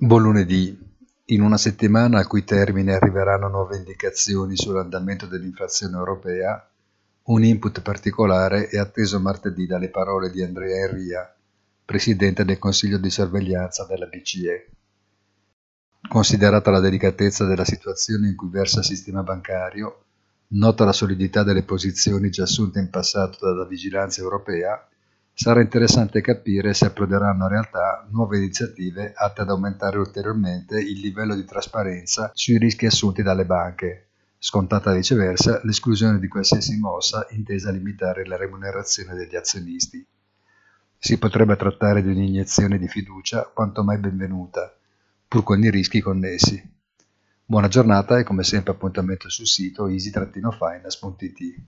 Buon lunedì. In una settimana al cui termine arriveranno nuove indicazioni sull'andamento dell'inflazione europea, un input particolare è atteso martedì dalle parole di Andrea Enria, presidente del Consiglio di sorveglianza della BCE. Considerata la delicatezza della situazione in cui versa il sistema bancario, nota la solidità delle posizioni già assunte in passato dalla vigilanza europea, sarà interessante capire se approderanno in realtà nuove iniziative atte ad aumentare ulteriormente il livello di trasparenza sui rischi assunti dalle banche, scontata viceversa l'esclusione di qualsiasi mossa intesa a limitare la remunerazione degli azionisti. Si potrebbe trattare di un'iniezione di fiducia quanto mai benvenuta, pur con i rischi connessi. Buona giornata e come sempre appuntamento sul sito easy-finance.it.